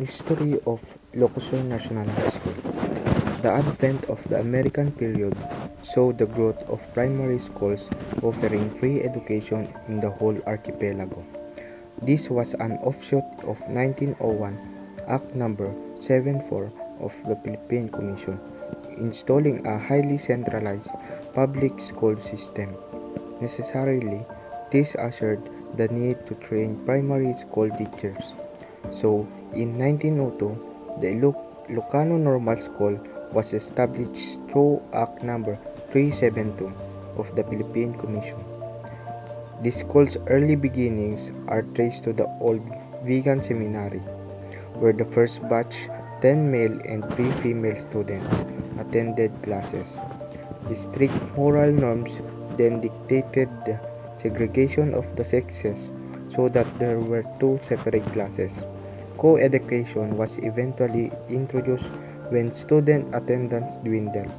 History of Ilocos National High School The advent of the American period saw the growth of primary schools offering free education in the whole archipelago. This was an offshoot of 1901 Act No. 74 of the Philippine Commission, installing a highly centralized public school system. Necessarily, this ushered the need to train primary school teachers. So, in 1902, the Ilocano Normal School was established through Act Number 372 of the Philippine Commission. The school's early beginnings are traced to the old Vigan seminary, where the first batch, 10 male and 3 female students, attended classes. The strict moral norms then dictated the segregation of the sexes so that there were two separate classes. Co-education was eventually introduced when student attendance dwindled.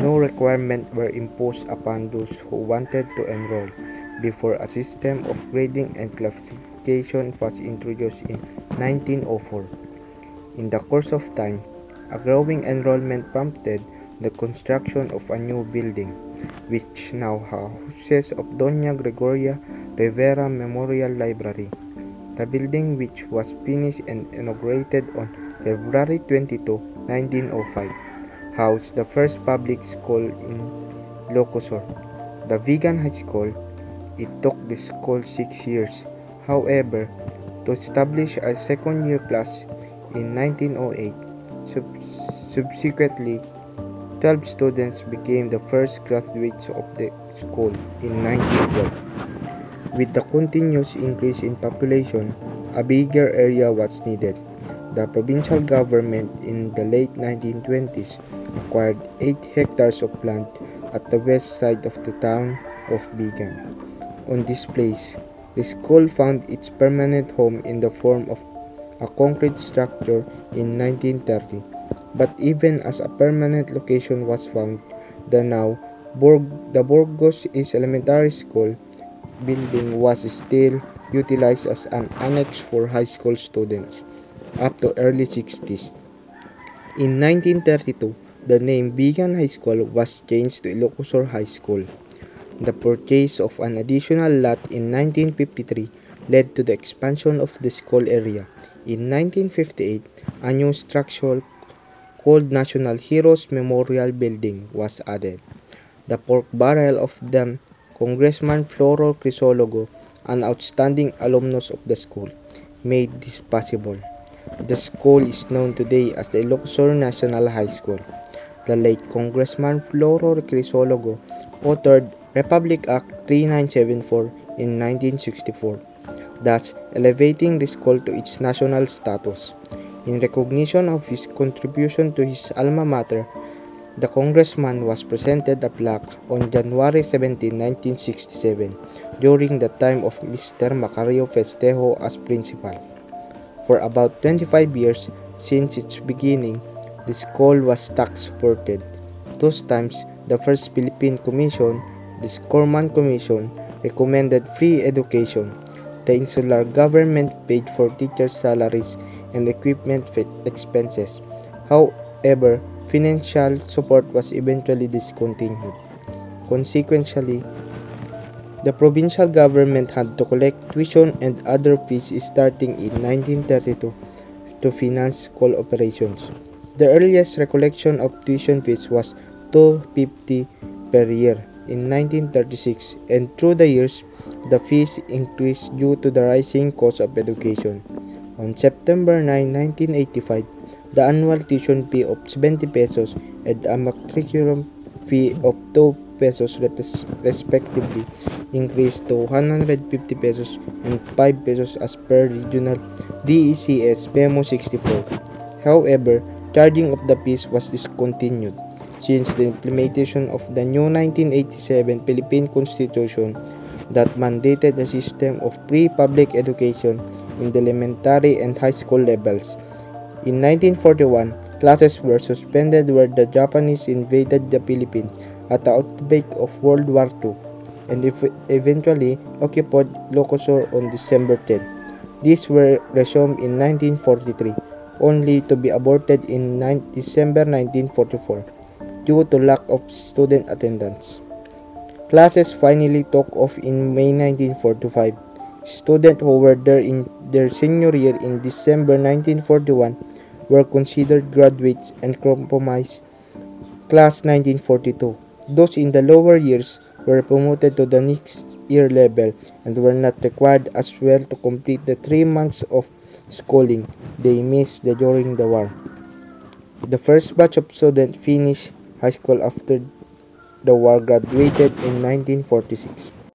No requirements were imposed upon those who wanted to enroll before a system of grading and classification was introduced in 1904. In the course of time, a growing enrollment prompted the construction of a new building, which now houses of Doña Gregoria Rivera Memorial Library. The building, which was finished and inaugurated on February 22, 1905, housed the first public school in Ilocos Sur, the Vigan High School. It took the school six years, however, to establish a second-year class in 1908. Sub- subsequently, 12 students became the first graduates of the school in 1912. With the continuous increase in population, a bigger area was needed. The provincial government in the late 1920s acquired 8 hectares of land at the west side of the town of Vigan. On this place, the school found its permanent home in the form of a concrete structure in 1930. But even as a permanent location was found, the now Borg, the Burgos East Elementary School building was still utilized as an annex for high school students up to early 60s. In 1932, the name Bigan High School was changed to Ilocosur High School. The purchase of an additional lot in 1953 led to the expansion of the school area. In 1958, a new structure called National Heroes Memorial Building was added. The pork barrel of them, Congressman Floro Crisologo, an outstanding alumnus of the school, made this possible. The school is known today as the Ilocosur National High School. The late Congressman Floro Crisologo authored Republic Act 3974 in 1964, thus elevating the school to its national status. In recognition of his contribution to his alma mater, the congressman was presented a plaque on January 17, 1967, during the time of Mr. Macario Festejo as principal. For about 25 years since its beginning, the school was tax supported. Those times, the first Philippine Commission, the Schurman Commission, recommended free education. The insular government paid for teachers' salaries and equipment expenses. However, financial support was eventually discontinued. Consequently, the provincial government had to collect tuition and other fees starting in 1932 to finance school operations. The earliest recollection of tuition fees was 250 per year in 1936 and through the years the fees increased due to the rising cost of education. On September 9, 1985, the annual tuition fee of 70 pesos and a matriculum fee of 2 pesos res- respectively increased to 150 pesos and 5 pesos as per regional DECS Memo 64. However, charging of the fees was discontinued since the implementation of the new 1987 Philippine Constitution that mandated a system of free public education in the elementary and high school levels. In 1941, classes were suspended where the Japanese invaded the Philippines at the outbreak of World War II and ev- eventually occupied Ilocos Sur on December 10. These were resumed in 1943. only to be aborted in December 1944 due to lack of student attendance. Classes finally took off in May 1945. Students who were there in their senior year in December 1941 were considered graduates and compromised class 1942. Those in the lower years were promoted to the next year level and were not required as well to complete the three months of schooling they missed during the war. The first batch of students finished high school after the war graduated in 1946.